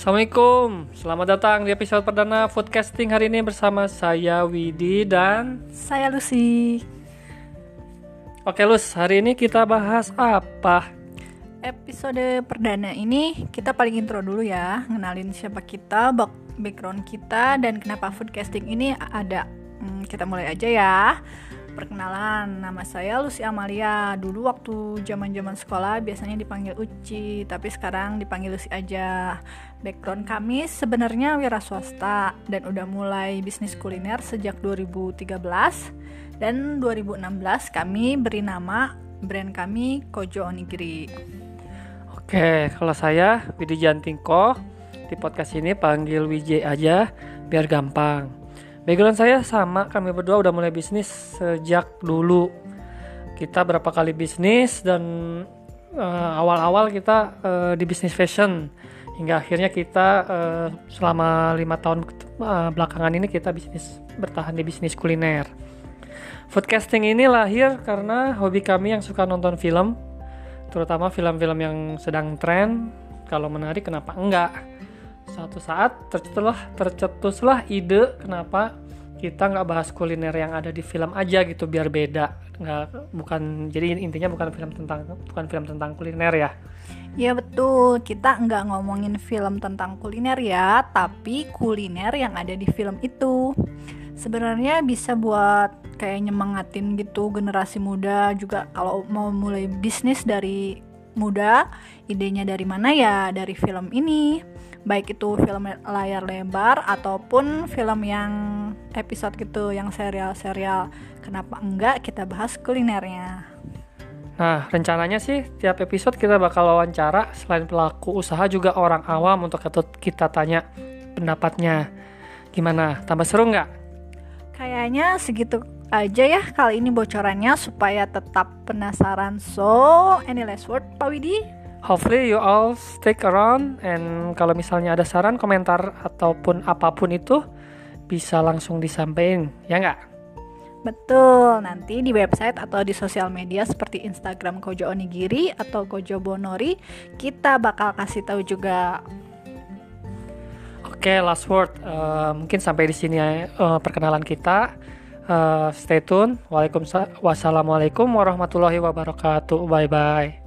Assalamualaikum, selamat datang di episode perdana Foodcasting hari ini bersama saya Widi dan Saya Lucy. Oke Lus, hari ini kita bahas apa? Episode perdana ini kita paling intro dulu ya, ngenalin siapa kita, background kita, dan kenapa foodcasting ini ada. Hmm, kita mulai aja ya. Perkenalan, nama saya Lucy Amalia. Dulu waktu zaman-zaman sekolah biasanya dipanggil Uci, tapi sekarang dipanggil Lucy aja. Background kami sebenarnya wira swasta dan udah mulai bisnis kuliner sejak 2013 dan 2016 kami beri nama brand kami Kojo Onigiri. Oke, kalau saya Widi Jantingko di podcast ini panggil WJ aja biar gampang. Background saya sama, kami berdua udah mulai bisnis sejak dulu. Kita berapa kali bisnis dan eh, awal-awal kita eh, di bisnis fashion hingga akhirnya kita eh, selama lima tahun eh, belakangan ini kita bisnis bertahan di bisnis kuliner. Foodcasting ini lahir karena hobi kami yang suka nonton film, terutama film-film yang sedang tren. Kalau menarik, kenapa enggak? Suatu saat tercetuslah, tercetuslah ide kenapa kita nggak bahas kuliner yang ada di film aja gitu biar beda. Nggak, bukan jadi intinya bukan film tentang bukan film tentang kuliner ya. Ya betul, kita nggak ngomongin film tentang kuliner ya, tapi kuliner yang ada di film itu. Sebenarnya bisa buat kayak nyemangatin gitu generasi muda juga kalau mau mulai bisnis dari muda, idenya dari mana ya? Dari film ini. Baik itu film layar lebar ataupun film yang episode gitu, yang serial-serial. Kenapa enggak kita bahas kulinernya? Nah, rencananya sih tiap episode kita bakal wawancara selain pelaku usaha juga orang awam untuk kita tanya pendapatnya. Gimana? Tambah seru nggak? Kayaknya segitu aja ya kali ini bocorannya supaya tetap penasaran. So, any last word, Pak Widi? Hopefully you all stick around and kalau misalnya ada saran, komentar ataupun apa pun itu bisa langsung disampaikan, ya nggak? Betul, nanti di website atau di sosial media seperti Instagram Kojo Onigiri atau Kojo Bonori kita bakal kasih tahu juga. Oke, last word. Eh, mungkin sampai di sini eh, perkenalan kita. Eh, stay tune. Waalaikumsalam. Wassalamualaikum warahmatullahi wabarakatuh. Bye bye.